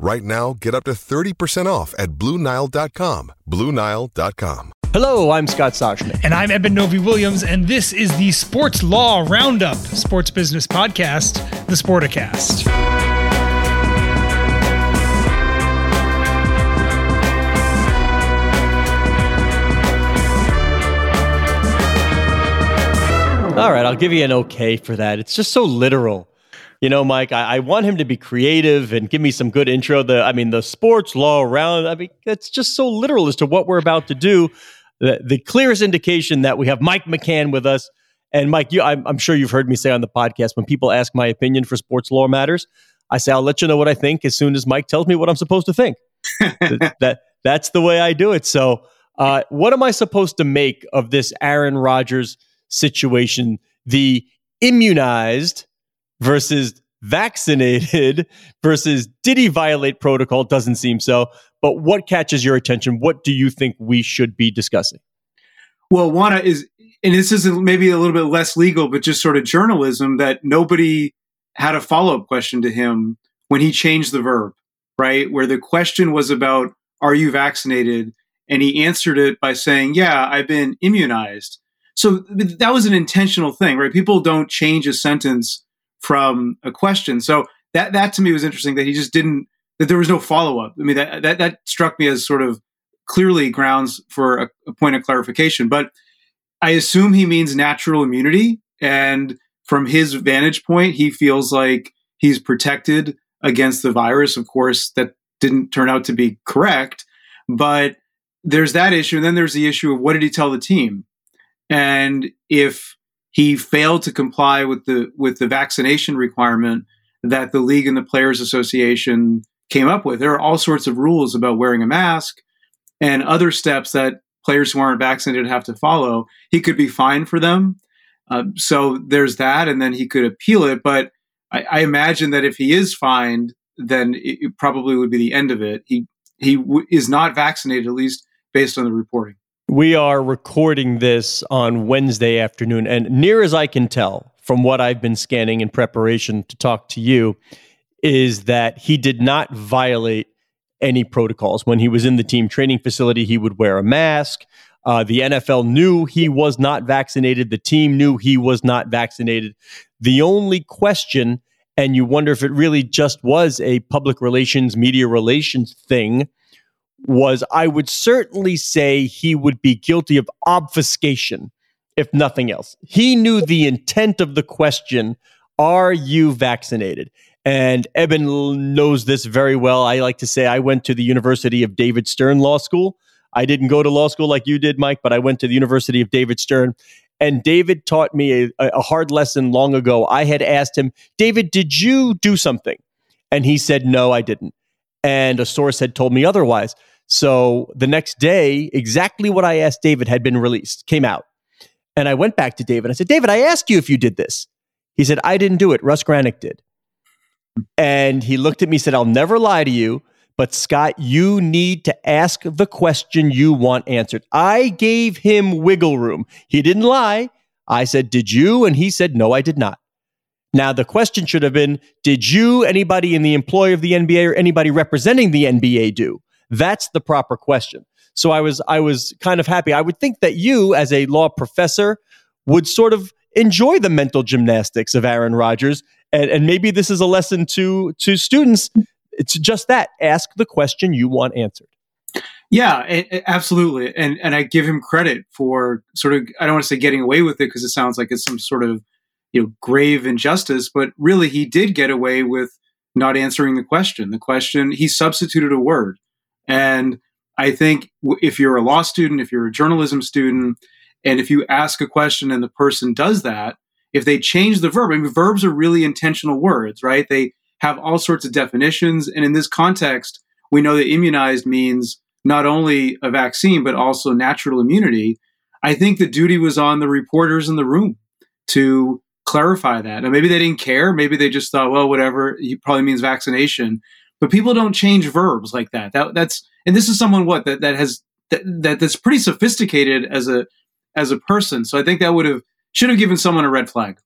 Right now, get up to 30% off at BlueNile.com. BlueNile.com. Hello, I'm Scott Soshnick. And I'm Eben Novy Williams, and this is the Sports Law Roundup, sports business podcast, the Sporticast. All right, I'll give you an okay for that. It's just so literal. You know, Mike, I, I, want him to be creative and give me some good intro. The I mean, the sports law round, I mean, it's just so literal as to what we're about to do. The, the clearest indication that we have Mike McCann with us. And Mike, you, I'm, I'm sure you've heard me say on the podcast when people ask my opinion for sports law matters, I say I'll let you know what I think as soon as Mike tells me what I'm supposed to think. that that's the way I do it. So, uh, what am I supposed to make of this Aaron Rodgers situation? The immunized versus vaccinated versus did he violate protocol? Doesn't seem so. But what catches your attention? What do you think we should be discussing? Well, one is, and this is maybe a little bit less legal, but just sort of journalism that nobody had a follow up question to him when he changed the verb, right? Where the question was about, are you vaccinated? And he answered it by saying, yeah, I've been immunized. So that was an intentional thing, right? People don't change a sentence from a question. So that that to me was interesting that he just didn't that there was no follow up. I mean that that that struck me as sort of clearly grounds for a, a point of clarification. But I assume he means natural immunity, and from his vantage point, he feels like he's protected against the virus. Of course, that didn't turn out to be correct, but there's that issue, and then there's the issue of what did he tell the team, and if he failed to comply with the with the vaccination requirement that the league and the players association came up with. There are all sorts of rules about wearing a mask and other steps that players who aren't vaccinated have to follow. He could be fined for them. Uh, so there's that and then he could appeal it. But I, I imagine that if he is fined then it, it probably would be the end of it. He he w- is not vaccinated at least based on the reporting we are recording this on Wednesday afternoon, and near as I can tell from what I've been scanning in preparation to talk to you, is that he did not violate any protocols. When he was in the team training facility, he would wear a mask. Uh, the NFL knew he was not vaccinated. The team knew he was not vaccinated. The only question, and you wonder if it really just was a public relations, media relations thing, was I would certainly say he would be guilty of obfuscation, if nothing else. He knew the intent of the question Are you vaccinated? And Eben knows this very well. I like to say I went to the University of David Stern Law School. I didn't go to law school like you did, Mike, but I went to the University of David Stern. And David taught me a, a hard lesson long ago. I had asked him, David, did you do something? And he said, No, I didn't. And a source had told me otherwise. So the next day, exactly what I asked David had been released, came out. And I went back to David. I said, David, I asked you if you did this. He said, I didn't do it. Russ Granik did. And he looked at me, said, I'll never lie to you, but Scott, you need to ask the question you want answered. I gave him wiggle room. He didn't lie. I said, Did you? And he said, No, I did not. Now, the question should have been Did you, anybody in the employ of the NBA, or anybody representing the NBA do? That's the proper question. So I was I was kind of happy. I would think that you, as a law professor, would sort of enjoy the mental gymnastics of Aaron Rodgers, and, and maybe this is a lesson to to students. It's just that ask the question you want answered. Yeah, absolutely, and and I give him credit for sort of I don't want to say getting away with it because it sounds like it's some sort of you know grave injustice, but really he did get away with not answering the question. The question he substituted a word, and I think if you're a law student, if you're a journalism student, and if you ask a question and the person does that, if they change the verb, I mean, verbs are really intentional words, right? They have all sorts of definitions, and in this context, we know that immunized means not only a vaccine, but also natural immunity. I think the duty was on the reporters in the room to clarify that. And maybe they didn't care. Maybe they just thought, well, whatever, he probably means vaccination. But people don't change verbs like that. That that's and this is someone what that, that has that, that that's pretty sophisticated as a as a person. So I think that would have should have given someone a red flag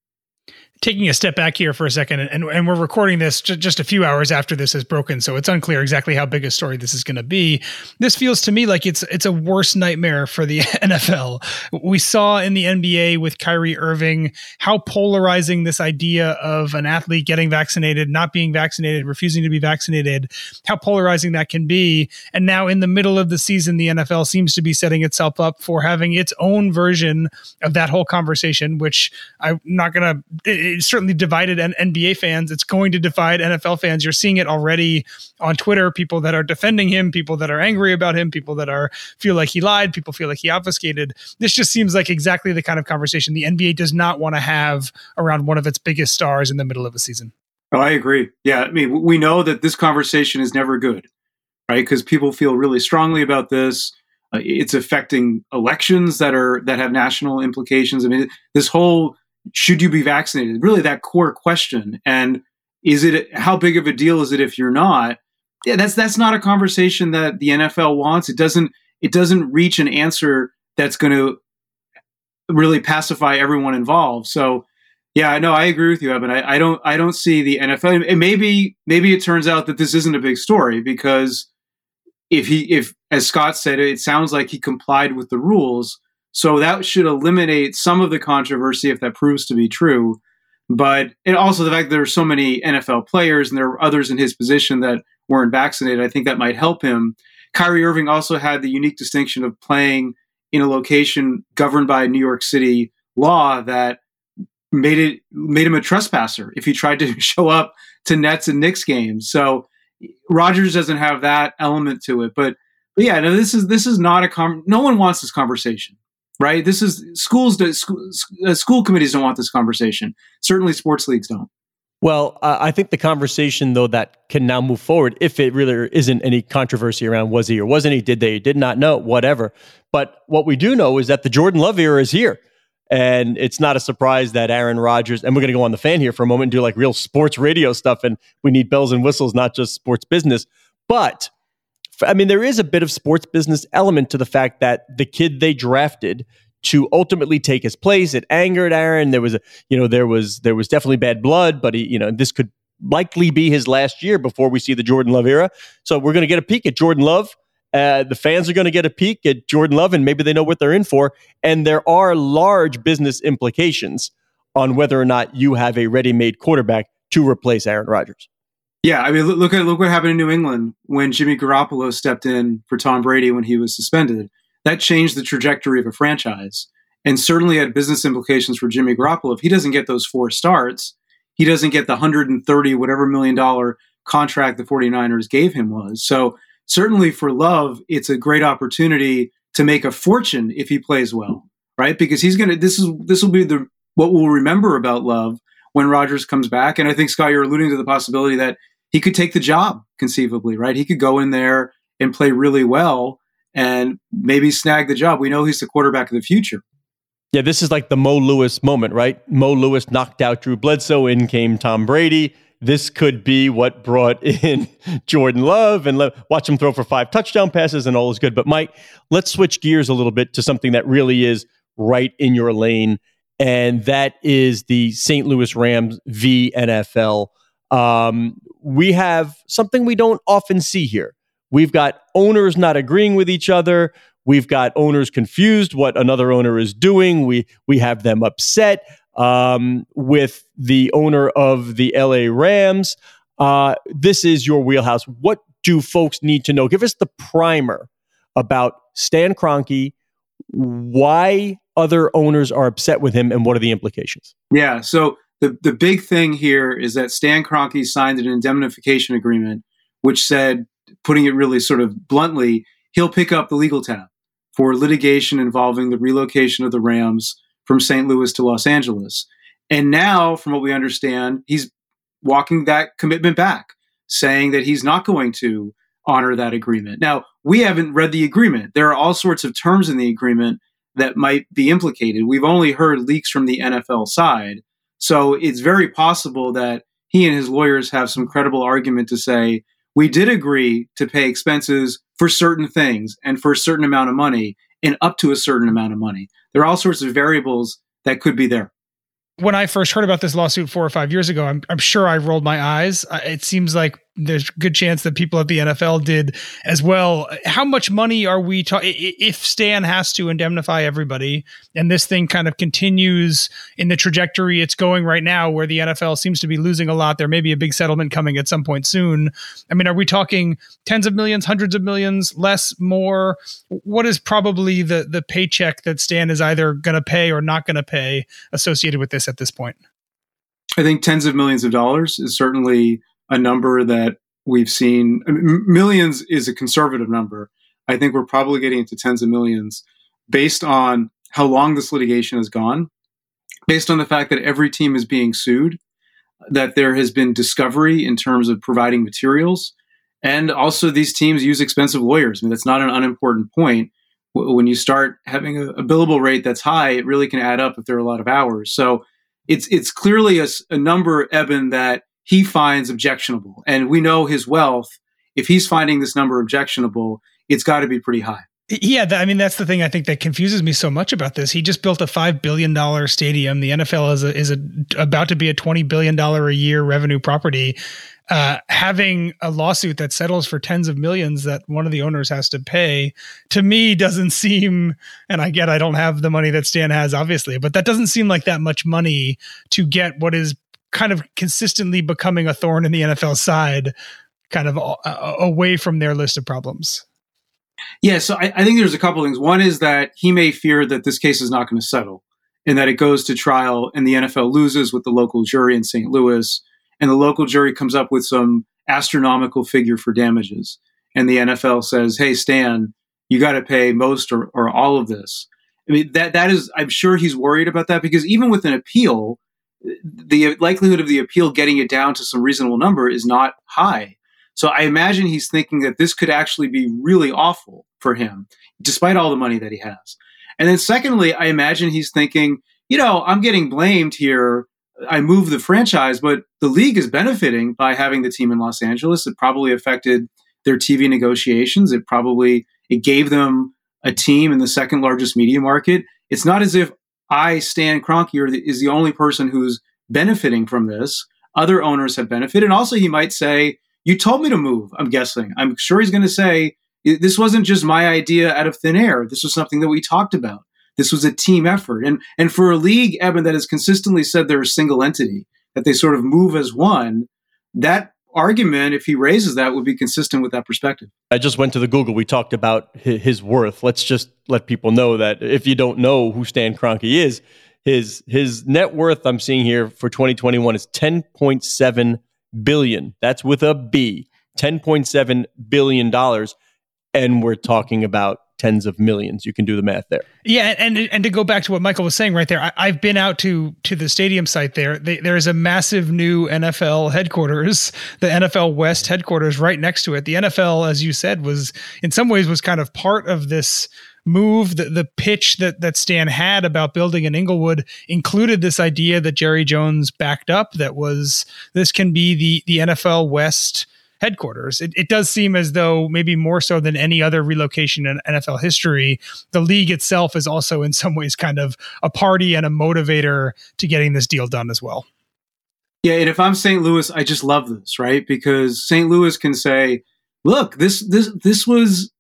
taking a step back here for a second, and, and we're recording this just a few hours after this has broken, so it's unclear exactly how big a story this is going to be. This feels to me like it's it's a worse nightmare for the NFL. We saw in the NBA with Kyrie Irving how polarizing this idea of an athlete getting vaccinated, not being vaccinated, refusing to be vaccinated, how polarizing that can be. And now in the middle of the season, the NFL seems to be setting itself up for having its own version of that whole conversation, which I'm not going to it certainly divided NBA fans. It's going to divide NFL fans. You're seeing it already on Twitter. People that are defending him, people that are angry about him, people that are feel like he lied, people feel like he obfuscated. This just seems like exactly the kind of conversation the NBA does not want to have around one of its biggest stars in the middle of a season. Oh, I agree. Yeah, I mean, we know that this conversation is never good, right? Because people feel really strongly about this. Uh, it's affecting elections that are that have national implications. I mean, this whole should you be vaccinated? Really, that core question. And is it how big of a deal is it if you're not? Yeah, that's that's not a conversation that the NFL wants. It doesn't it doesn't reach an answer that's going to really pacify everyone involved. So, yeah, no, I agree with you, Evan. I, I don't I don't see the NFL. And maybe maybe it turns out that this isn't a big story because if he if as Scott said, it sounds like he complied with the rules. So that should eliminate some of the controversy if that proves to be true. But and also the fact that there are so many NFL players and there are others in his position that weren't vaccinated, I think that might help him. Kyrie Irving also had the unique distinction of playing in a location governed by New York City law that made it made him a trespasser if he tried to show up to Nets and Knicks games. So Rodgers doesn't have that element to it, but, but yeah, no, this is this is not a no one wants this conversation right? This is schools. Do, school, uh, school committees don't want this conversation. Certainly, sports leagues don't. Well, uh, I think the conversation, though, that can now move forward, if it really isn't any controversy around was he or wasn't he, did they, did not know, whatever. But what we do know is that the Jordan Love era is here. And it's not a surprise that Aaron Rodgers, and we're going to go on the fan here for a moment and do like real sports radio stuff. And we need bells and whistles, not just sports business. But I mean, there is a bit of sports business element to the fact that the kid they drafted to ultimately take his place, it angered Aaron. There was a, you know, there was there was definitely bad blood, but he, you know, this could likely be his last year before we see the Jordan Love era. So we're going to get a peek at Jordan Love. Uh, the fans are going to get a peek at Jordan Love, and maybe they know what they're in for. And there are large business implications on whether or not you have a ready-made quarterback to replace Aaron Rodgers. Yeah, I mean, look at look what happened in New England when Jimmy Garoppolo stepped in for Tom Brady when he was suspended. That changed the trajectory of a franchise, and certainly had business implications for Jimmy Garoppolo. If he doesn't get those four starts, he doesn't get the 130 whatever million dollar contract the 49ers gave him was. So certainly for Love, it's a great opportunity to make a fortune if he plays well, right? Because he's gonna this is this will be the what we'll remember about Love when Rodgers comes back. And I think Scott, you're alluding to the possibility that he could take the job conceivably, right? He could go in there and play really well and maybe snag the job. We know he's the quarterback of the future. Yeah, this is like the Mo Lewis moment, right? Mo Lewis knocked out Drew Bledsoe, in came Tom Brady. This could be what brought in Jordan Love and le- watch him throw for five touchdown passes and all is good. But Mike, let's switch gears a little bit to something that really is right in your lane, and that is the St. Louis Rams v NFL. Um, we have something we don't often see here. We've got owners not agreeing with each other. We've got owners confused what another owner is doing. We we have them upset um, with the owner of the LA Rams. Uh, this is your wheelhouse. What do folks need to know? Give us the primer about Stan Kroenke, why other owners are upset with him, and what are the implications? Yeah. So the, the big thing here is that Stan Kroenke signed an indemnification agreement, which said, putting it really sort of bluntly, he'll pick up the legal tab for litigation involving the relocation of the Rams from St. Louis to Los Angeles. And now, from what we understand, he's walking that commitment back, saying that he's not going to honor that agreement. Now, we haven't read the agreement. There are all sorts of terms in the agreement that might be implicated. We've only heard leaks from the NFL side. So it's very possible that he and his lawyers have some credible argument to say, we did agree to pay expenses for certain things and for a certain amount of money and up to a certain amount of money. There are all sorts of variables that could be there when I first heard about this lawsuit four or five years ago, I'm, I'm sure I rolled my eyes. It seems like there's good chance that people at the NFL did as well. How much money are we talking? If Stan has to indemnify everybody and this thing kind of continues in the trajectory it's going right now, where the NFL seems to be losing a lot, there may be a big settlement coming at some point soon. I mean, are we talking tens of millions, hundreds of millions, less, more? What is probably the, the paycheck that Stan is either going to pay or not going to pay associated with this at this point? I think tens of millions of dollars is certainly a number that we've seen. millions is a conservative number. I think we're probably getting into tens of millions based on how long this litigation has gone, based on the fact that every team is being sued, that there has been discovery in terms of providing materials, and also these teams use expensive lawyers. I mean, that's not an unimportant point. When you start having a, a billable rate that's high, it really can add up if there are a lot of hours. So it's it's clearly a, a number, Eben, that he finds objectionable. And we know his wealth. If he's finding this number objectionable, it's got to be pretty high. Yeah, I mean that's the thing I think that confuses me so much about this. He just built a five billion dollar stadium. The NFL is a, is a, about to be a twenty billion dollar a year revenue property. Uh, having a lawsuit that settles for tens of millions that one of the owners has to pay to me doesn't seem. And I get I don't have the money that Stan has, obviously, but that doesn't seem like that much money to get what is kind of consistently becoming a thorn in the NFL side, kind of away from their list of problems. Yeah, so I, I think there's a couple things. One is that he may fear that this case is not going to settle and that it goes to trial and the NFL loses with the local jury in St. Louis and the local jury comes up with some astronomical figure for damages. And the NFL says, hey, Stan, you got to pay most or, or all of this. I mean, that, that is, I'm sure he's worried about that because even with an appeal, the likelihood of the appeal getting it down to some reasonable number is not high. So I imagine he's thinking that this could actually be really awful for him, despite all the money that he has. And then secondly, I imagine he's thinking, you know, I'm getting blamed here. I moved the franchise, but the league is benefiting by having the team in Los Angeles. It probably affected their TV negotiations. It probably it gave them a team in the second largest media market. It's not as if I, Stan Kroenke, is the only person who's benefiting from this. Other owners have benefited. And also, he might say, You told me to move, I'm guessing. I'm sure he's going to say, This wasn't just my idea out of thin air. This was something that we talked about. This was a team effort. And, and for a league, Eben, that has consistently said they're a single entity, that they sort of move as one, that argument, if he raises that, would be consistent with that perspective. I just went to the Google. We talked about his worth. Let's just let people know that if you don't know who Stan Kroenke is, his his net worth I'm seeing here for 2021 is 10.7 billion. That's with a B. 10.7 billion dollars, and we're talking about tens of millions. You can do the math there. Yeah, and and to go back to what Michael was saying right there, I, have been out to to the stadium site there. They, there is a massive new NFL headquarters, the NFL West headquarters, right next to it. The NFL, as you said, was in some ways was kind of part of this move the, the pitch that that Stan had about building in Inglewood included this idea that Jerry Jones backed up that was this can be the the NFL West headquarters. It, it does seem as though maybe more so than any other relocation in NFL history, the league itself is also in some ways kind of a party and a motivator to getting this deal done as well. Yeah, and if I'm St. Louis, I just love this, right? Because St. Louis can say, "Look, this this this was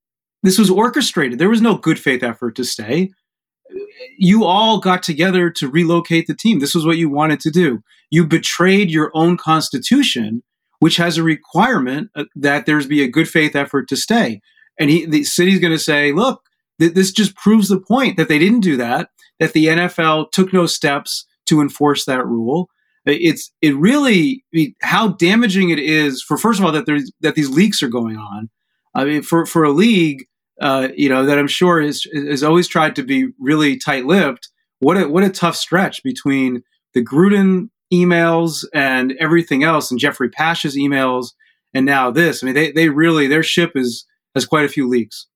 this was orchestrated. There was no good faith effort to stay. You all got together to relocate the team. This was what you wanted to do. You betrayed your own constitution which has a requirement uh, that there's be a good faith effort to stay. and he the city's going to say, look, th- this just proves the point that they didn't do that, that the NFL took no steps to enforce that rule. It's it really how damaging it is for first of all that there's that these leaks are going on. I mean, for for a league, uh, you know, that I'm sure has has always tried to be really tight lipped. What a what a tough stretch between the Gruden emails and everything else, and Jeffrey Pash's emails, and now this. I mean, they they really their ship is has quite a few leaks.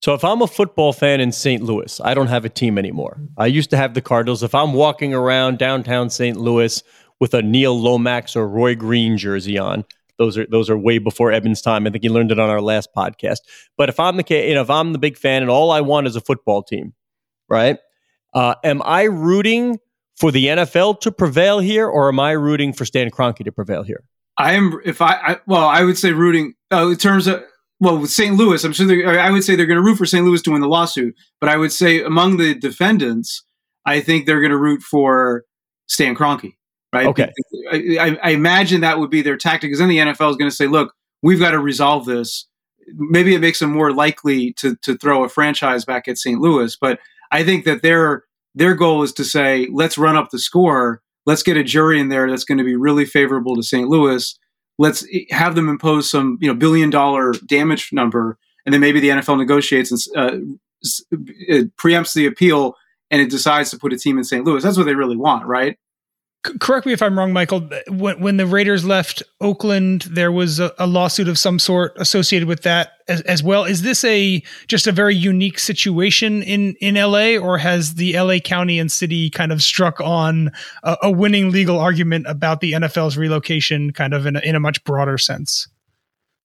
So if I'm a football fan in St. Louis, I don't have a team anymore. I used to have the Cardinals. If I'm walking around downtown St. Louis with a Neil Lomax or Roy Green jersey on, those are those are way before Eben's time. I think he learned it on our last podcast. But if I'm the you know if I'm the big fan and all I want is a football team, right? Uh, am I rooting for the NFL to prevail here, or am I rooting for Stan Kroenke to prevail here? I am. If I, I well, I would say rooting uh, in terms of well, with St. Louis, I'm sure I would say they're going to root for St. Louis to win the lawsuit. But I would say among the defendants, I think they're going to root for Stan Kroenke, right? Okay. I, I, imagine that would be their tactic. Because then the NFL is going to say, look, we've got to resolve this. Maybe it makes them more likely to to throw a franchise back at St. Louis. But I think that their their goal is to say, let's run up the score. Let's get a jury in there that's going to be really favorable to St. Louis let's have them impose some you know billion dollar damage number, and then maybe the NFL negotiates and uh, preempts the appeal, and it decides to put a team in St. Louis. That's what they really want, right? Correct me if I'm wrong, Michael. When, when the Raiders left Oakland, there was a, a lawsuit of some sort associated with that as, as, well. Is this a just a very unique situation in in LA, or has the LA County and City kind of struck on a, a winning legal argument about the NFL's relocation, kind of in a, in a much broader sense?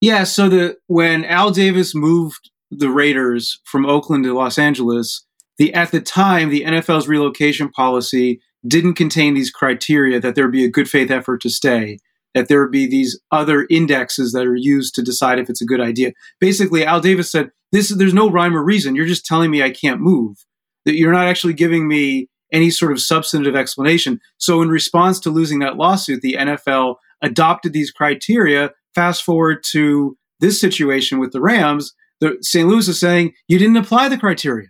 Yeah. So the when Al Davis moved the Raiders from Oakland to Los Angeles, the at the time the NFL's relocation policy didn't contain these criteria that there be a good faith effort to stay, that there be these other indexes that are used to decide if it's a good idea. Basically, Al Davis said, "This there's no rhyme or reason. You're just telling me I can't move. That you're not actually giving me any sort of substantive explanation." So, in response to losing that lawsuit, the NFL adopted these criteria. Fast forward to this situation with the Rams, the St. Louis is saying you didn't apply the criteria.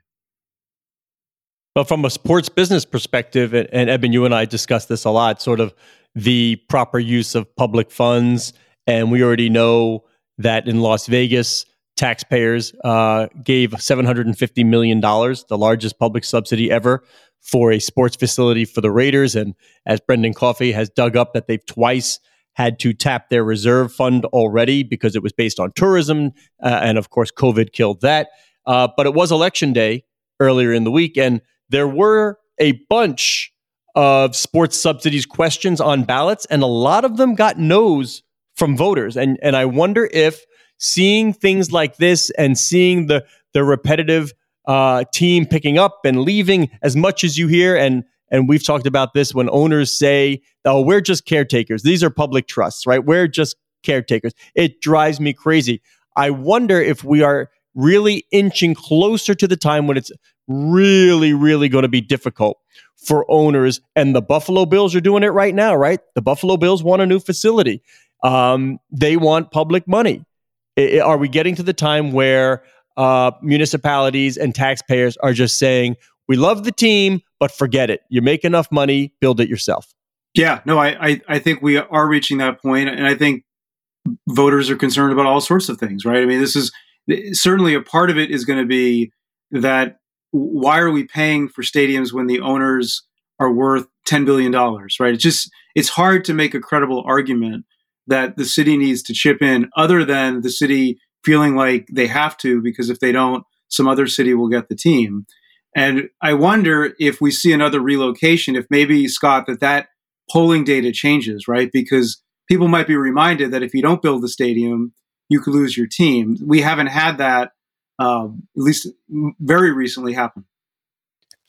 But from a sports business perspective, and, Eben, you and I discussed this a lot, sort of the proper use of public funds. And we already know that in Las Vegas, taxpayers uh, gave $750 million, the largest public subsidy ever, for a sports facility for the Raiders. And as Brendan Coffey has dug up, that they've twice had to tap their reserve fund already because it was based on tourism. Uh, and of course, COVID killed that. Uh, but it was election day earlier in the week. And there were a bunch of sports subsidies questions on ballots, and a lot of them got no's from voters. And and I wonder if seeing things like this and seeing the the repetitive uh, team picking up and leaving as much as you hear and and we've talked about this when owners say, "Oh, we're just caretakers. These are public trusts, right? We're just caretakers." It drives me crazy. I wonder if we are really inching closer to the time when it's really, really going to be difficult for owners. And the Buffalo Bills are doing it right now, right? The Buffalo Bills want a new facility. Um, they want public money. I, are we getting to the time where uh, municipalities and taxpayers are just saying, we love the team, but forget it. You make enough money, build it yourself. Yeah, no, I, I, I think we are reaching that point, and I think voters are concerned about all sorts of things, right? I mean, this is certainly a part of it is going to be that why are we paying for stadiums when the owners are worth $10 billion, right? It's just, it's hard to make a credible argument that the city needs to chip in other than the city feeling like they have to, because if they don't, some other city will get the team. And I wonder if we see another relocation, if maybe, Scott, that that polling data changes, right? Because people might be reminded that if you don't build the stadium, you could lose your team. We haven't had that um, at least very recently happened.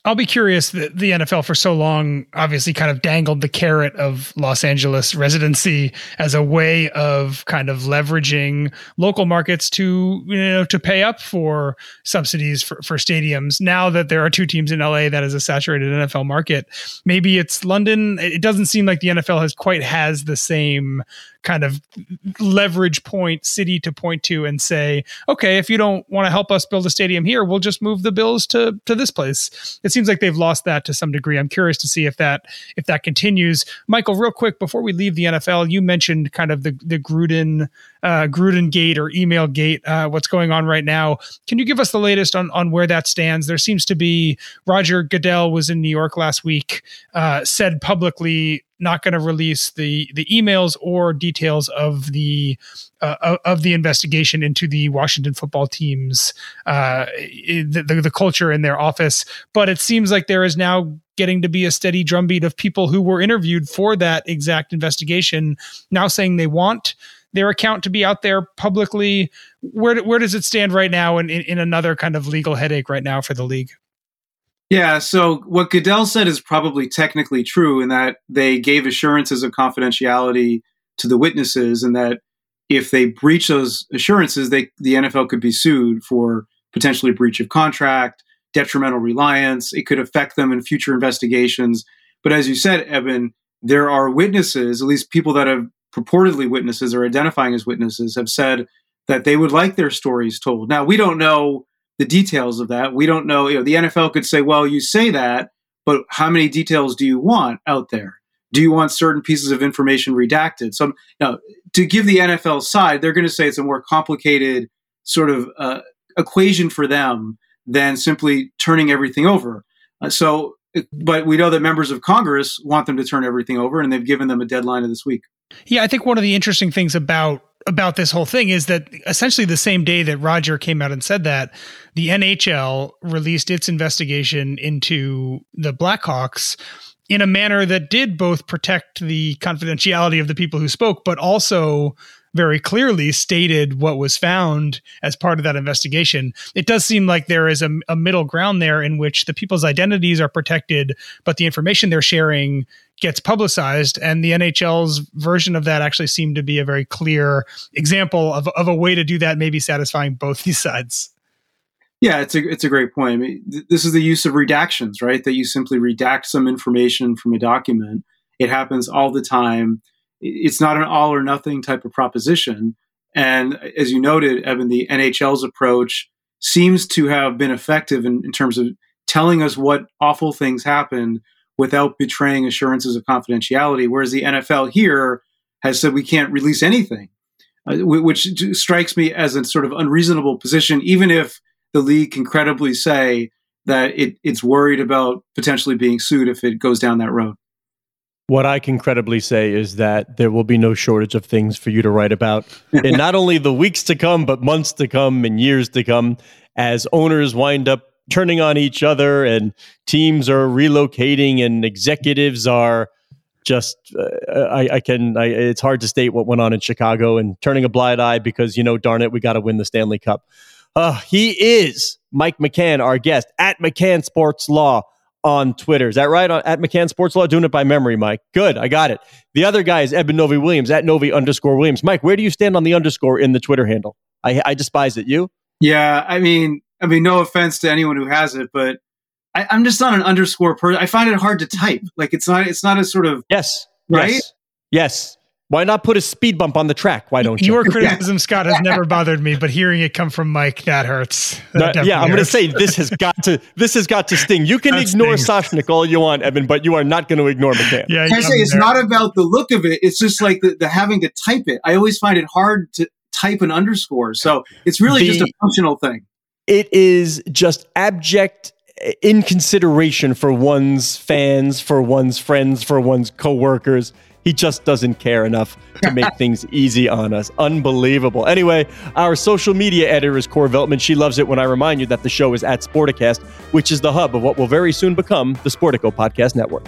I'll be curious that the NFL for so long obviously kind of dangled the carrot of Los Angeles residency as a way of kind of leveraging local markets to you know to pay up for subsidies for, for stadiums. Now that there are two teams in LA that is a saturated NFL market, maybe it's London. It doesn't seem like the NFL has quite has the same kind of leverage point city to point to and say, okay, if you don't want to help us build a stadium here, we'll just move the Bills to to this place. It seems like they've lost that to some degree. I'm curious to see if that if that continues. Michael, real quick before we leave the NFL, you mentioned kind of the the Gruden uh, Gruden gate or email gate, uh, what's going on right now. Can you give us the latest on on where that stands? There seems to be Roger Goodell was in New York last week, uh, said publicly not going to release the the emails or details of the uh, of the investigation into the Washington football team's uh, the, the, the culture in their office. But it seems like there is now getting to be a steady drumbeat of people who were interviewed for that exact investigation now saying they want their account to be out there publicly. Where where does it stand right now in, in, in another kind of legal headache right now for the league? Yeah, so what Goodell said is probably technically true in that they gave assurances of confidentiality to the witnesses, and that if they breach those assurances, they the NFL could be sued for potentially breach of contract, detrimental reliance. It could affect them in future investigations. But as you said, Evan, there are witnesses, at least people that have purportedly witnesses or identifying as witnesses, have said that they would like their stories told. Now we don't know the details of that. We don't know, you know, the NFL could say, well, you say that, but how many details do you want out there? Do you want certain pieces of information redacted? So, now, to give the NFL side, they're going to say it's a more complicated sort of uh, equation for them than simply turning everything over. Uh, so, but we know that members of Congress want them to turn everything over, and they've given them a deadline of this week. Yeah, I think one of the interesting things about about this whole thing is that essentially the same day that Roger came out and said that, the NHL released its investigation into the Blackhawks in a manner that did both protect the confidentiality of the people who spoke, but also very clearly stated what was found as part of that investigation. It does seem like there is a, a, middle ground there in which the people's identities are protected, but the information they're sharing gets publicized. And the NHL's version of that actually seemed to be a very clear example of, of a way to do that, maybe satisfying both these sides. Yeah, it's a it's a great point. I mean, th- this is the use of redactions, right? That you simply redact some information from a document. It happens all the time it's not an all or nothing type of proposition. And as you noted, Evan, the NHL's approach seems to have been effective in, in terms of telling us what awful things happened without betraying assurances of confidentiality. Whereas the NFL here has said we can't release anything, uh, which strikes me as a sort of unreasonable position, even if the league can credibly say that it, it's worried about potentially being sued if it goes down that road. What I can credibly say is that there will be no shortage of things for you to write about in not only the weeks to come, but months to come and years to come as owners wind up turning on each other and teams are relocating and executives are just uh, I, I, can I, it's hard to state what went on in Chicago and turning a blind eye because you know darn it we got to win the Stanley Cup. Uh, he is Mike McCann, our guest at McCann Sports Law on Twitter. Is that right? At McCann Sports Law, doing it by memory, Mike. Good, I got it. The other guy is Eben novy Williams at novy underscore Williams. Mike, where do you stand on the underscore in the Twitter handle? I, I despise it. You? Yeah, I mean, I mean, no offense to anyone who has it, but I, am just not an underscore person. I find it hard to type. Like it's not. It's not a sort of yes, right. Yes. yes. Why not put a speed bump on the track? Why don't you? Your criticism, Scott, has never bothered me, but hearing it come from Mike, that hurts. That yeah, I'm going to say this has got to this has got to sting. You can that ignore Soshnick all you want, Evan, but you are not going to ignore McCann. Yeah, I say it's there. not about the look of it. It's just like the, the, having to type it. I always find it hard to type an underscore. So it's really the, just a functional thing. It is just abject eh, inconsideration for one's fans, for one's friends, for one's coworkers. He just doesn't care enough to make things easy on us. Unbelievable. Anyway, our social media editor is Core Veltman. She loves it when I remind you that the show is at Sporticast, which is the hub of what will very soon become the Sportico Podcast Network.